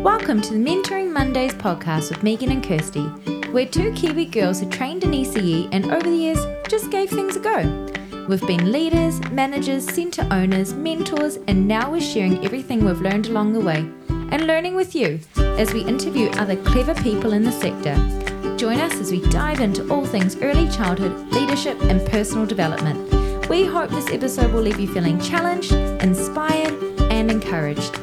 Welcome to the Mentoring Mondays podcast with Megan and Kirsty. We're two Kiwi girls who trained in ECE and over the years just gave things a go. We've been leaders, managers, centre owners, mentors, and now we're sharing everything we've learned along the way and learning with you as we interview other clever people in the sector. Join us as we dive into all things early childhood, leadership, and personal development. We hope this episode will leave you feeling challenged, inspired, and encouraged.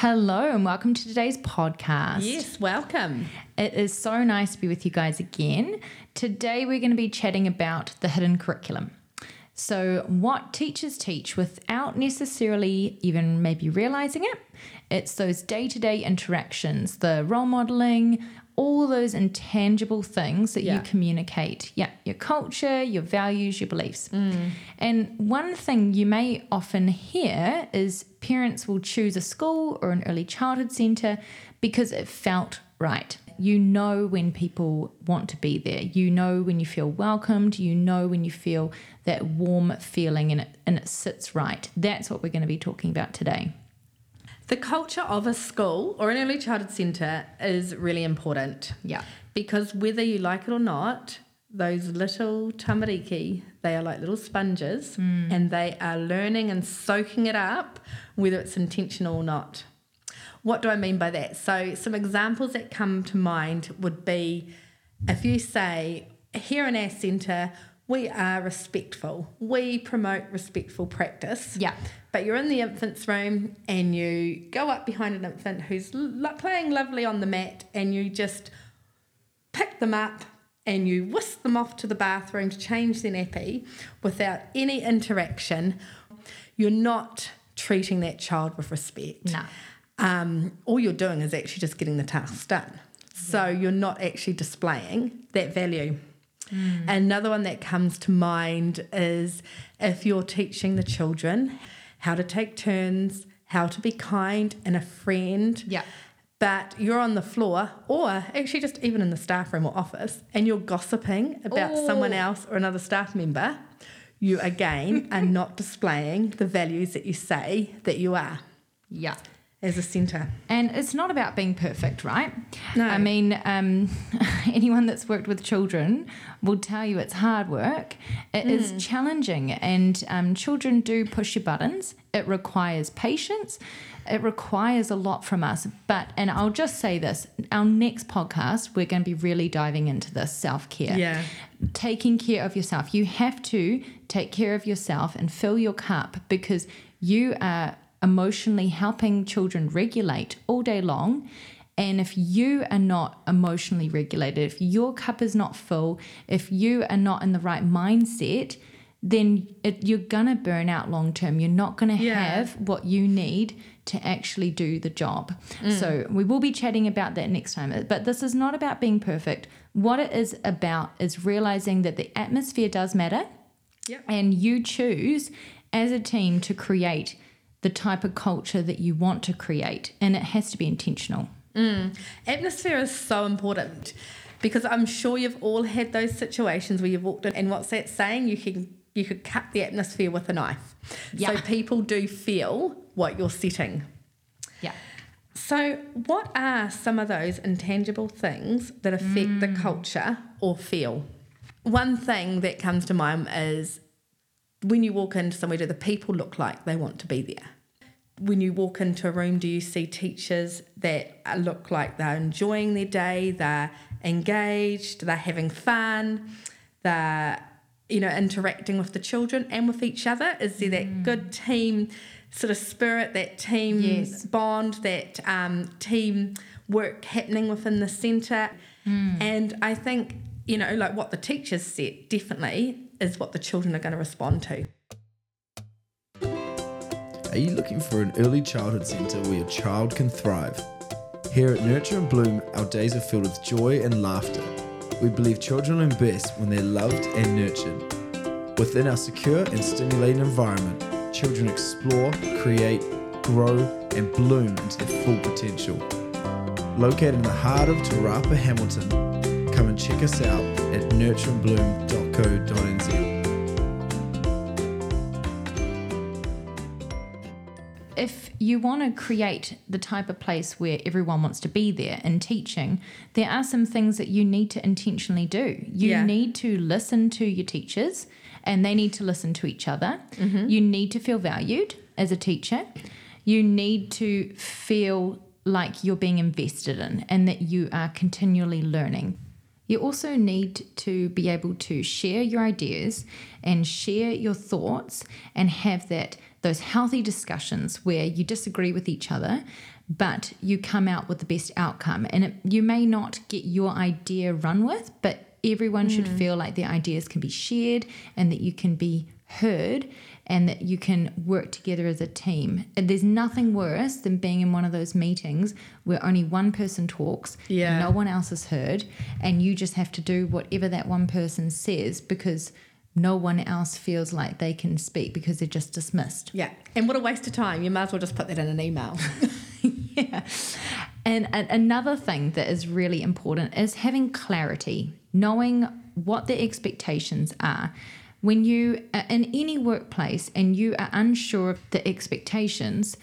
Hello, and welcome to today's podcast. Yes, welcome. It is so nice to be with you guys again. Today, we're going to be chatting about the hidden curriculum. So, what teachers teach without necessarily even maybe realizing it, it's those day to day interactions, the role modeling, all those intangible things that Yeah. you communicate. Yeah, your culture, your values, your beliefs. Mm. And one thing you may often hear is parents will choose a school or an early childhood centre because it felt right. You know when people want to be there. You know when you feel welcomed. You know when you feel that warm feeling and it, and it sits right. That's what we're going to be talking about today. The culture of a school or an early childhood centre is really important Yeah. because whether you like it or not, those little tamariki, they are like little sponges hmm. and they are learning and soaking it up, whether it's intentional or not. What do I mean by that? So, some examples that come to mind would be if you say, here in our centre, we are respectful, we promote respectful practice. Yeah. But you're in the infant's room and you go up behind an infant who's lo- playing lovely on the mat and you just pick them up and you whisk them off to the bathroom to change their nappy without any interaction. You're not treating that child with respect. No. Um, all you're doing is actually just getting the task done. So you're not actually displaying that value. Mm. Another one that comes to mind is if you're teaching the children how to take turns, how to be kind and a friend. Yeah. But you're on the floor, or actually just even in the staff room or office, and you're gossiping about oh. someone Oh. else or another staff member, you again are not displaying the values that you say that you are Yeah. As a centre. And it's not about being perfect, right? No. I mean, um, anyone that's worked with children will tell you it's hard work. It is challenging, and um, children do push your buttons. It requires patience. It requires a lot from us. But, and I'll just say this our next podcast, we're going to be really diving into this self care Yeah. taking care of yourself. You have to take care of yourself and fill your cup because you are emotionally helping children regulate all day long. And if you are not emotionally regulated, if your cup is not full, if you are not in the right mindset, then it, you're going to burn out long term. You're not going to Yeah. have what you need to actually do the job. Mm. So we will be chatting about that next time. But this is not about being perfect. What it is about is realizing that the atmosphere does matter Yep. and you choose as a team to create the type of culture that you want to create and it has to be intentional. Mm. Atmosphere is so important because I'm sure you've all had those situations where you've walked in and what's that saying? You can you could cut the atmosphere with a knife. Yeah. So people do feel what you're setting. Yeah. So what are some of those intangible things that affect the mm. culture or feel? One thing that comes to mind is when you walk into somewhere, do the people look like they want to be there? When you walk into a room, do you see teachers that look like they're enjoying their day, they're engaged, they're having fun, they're you know interacting with the children and with each other? Is there that good team sort of spirit, that team Yes. bond, that um, team work happening within the centre? And I think you know like what the teachers said definitely is what the children are going to respond to. Are you looking for an early childhood centre where your child can thrive? Here at Nurture and Bloom, our days are filled with joy and laughter. We believe children learn best when they're loved and nurtured. Within our secure and stimulating environment, children explore, create, grow, and bloom into their full potential. Located in the heart of Te Rapa, Hamilton, come and check us out at nurtureandbloom.co.nz. if you want to create the type of place where everyone wants to be there in teaching, there are some things that you need to intentionally do. You Yeah. need to listen to your teachers and they need to listen to each other. Mm-hmm. You need to feel valued as a teacher. You need to feel like you're being invested in and that you are continually learning. You also need to be able to share your ideas and share your thoughts and have that those healthy discussions where you disagree with each other but you come out with the best outcome. And it, you may not get your idea run with but everyone should mm. feel like their ideas can be shared and that you can be heard and that you can work together as a team. And there's nothing worse than being in one of those meetings where only one person talks, Yeah. no one else is heard, and you just have to do whatever that one person says because no one else feels like they can speak because they're just dismissed. Yeah. And what a waste of time. You might as well just put that in an email. yeah. And a- another thing that is really important is having clarity, knowing what the expectations are. When you are in any workplace and you are unsure of the expectations,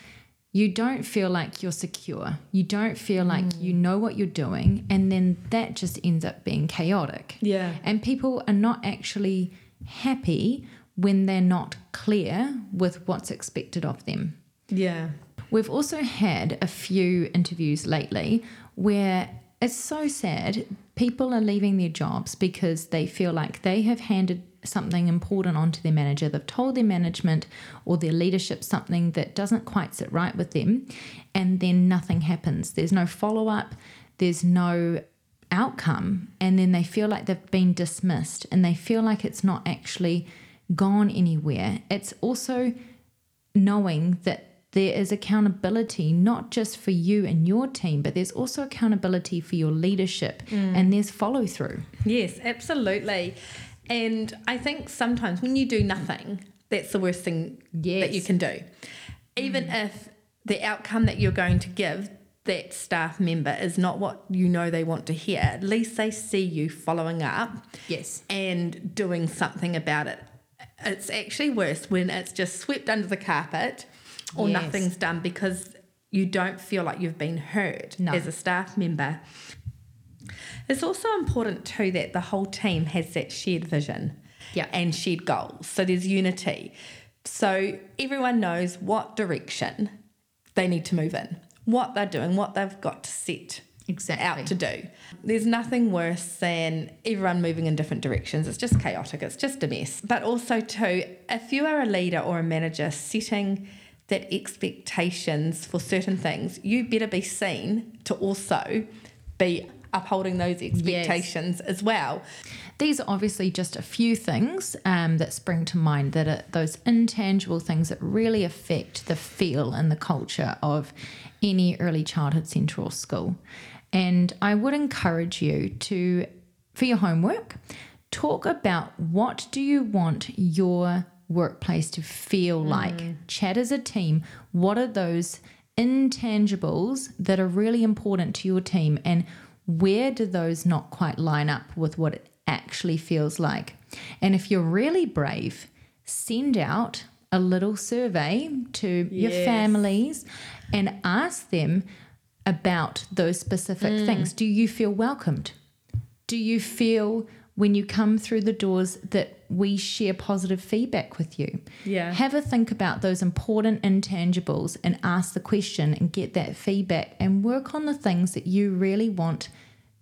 you don't feel like you're secure. You don't feel like you mm. know what you're doing. And then that just ends up being chaotic. Yeah. And people are not actually happy when they're not clear with what's expected of them. Yeah. We've also had a few interviews lately where it's so sad. People are leaving their jobs because they feel like they have handed something important onto their manager. They've told their management or their leadership something that doesn't quite sit right with them, and then nothing happens. There's no follow up, there's no outcome, and then they feel like they've been dismissed and they feel like it's not actually gone anywhere. It's also knowing that there is accountability not just for you and your team, but there's also accountability for your leadership mm. and there's follow through. Yes, absolutely. And I think sometimes when you do nothing, that's the worst thing that you can do. Even mm. if the outcome that you're going to give that staff member is not what you know they want to hear, at least they see you following up Yes. and doing something about it. It's actually worse when it's just swept under the carpet or Yes. nothing's done because you don't feel like you've been heard No. as a staff member. It's also important too that the whole team has that shared vision Yeah. and shared goals. So there's unity. So everyone knows what direction they need to move in, what they're doing, what they've got to set Exactly. out to do. There's nothing worse than everyone moving in different directions. It's just chaotic, it's just a mess. But also, too, if you are a leader or a manager setting that expectations for certain things, you better be seen to also be upholding those expectations as well. These are obviously just a few things um, that spring to mind that are those intangible things that really affect the feel and the culture of any early childhood centre or school. And I would encourage you to, for your homework, talk about what do you want your workplace to feel like. Chat as a team. What are those intangibles that are really important to your team and where do those not quite line up with what it actually feels like? And if you're really brave, send out a little survey to your families and ask them about those specific mm. things. Do you feel welcomed? Do you feel when you come through the doors that we share positive feedback with you? Yeah. Have a think about those important intangibles and ask the question and get that feedback and work on the things that you really want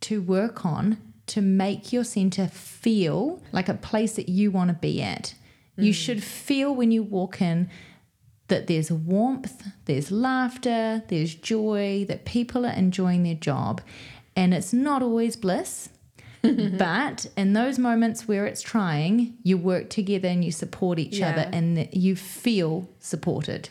to work on to make your center feel like a place that you want to be at. You mm. should feel when you walk in that there's warmth, there's laughter, there's joy, that people are enjoying their job. And it's not always bliss, Mm-hmm. but in those moments where it's trying, you work together and you support each Yeah. other and you feel supported.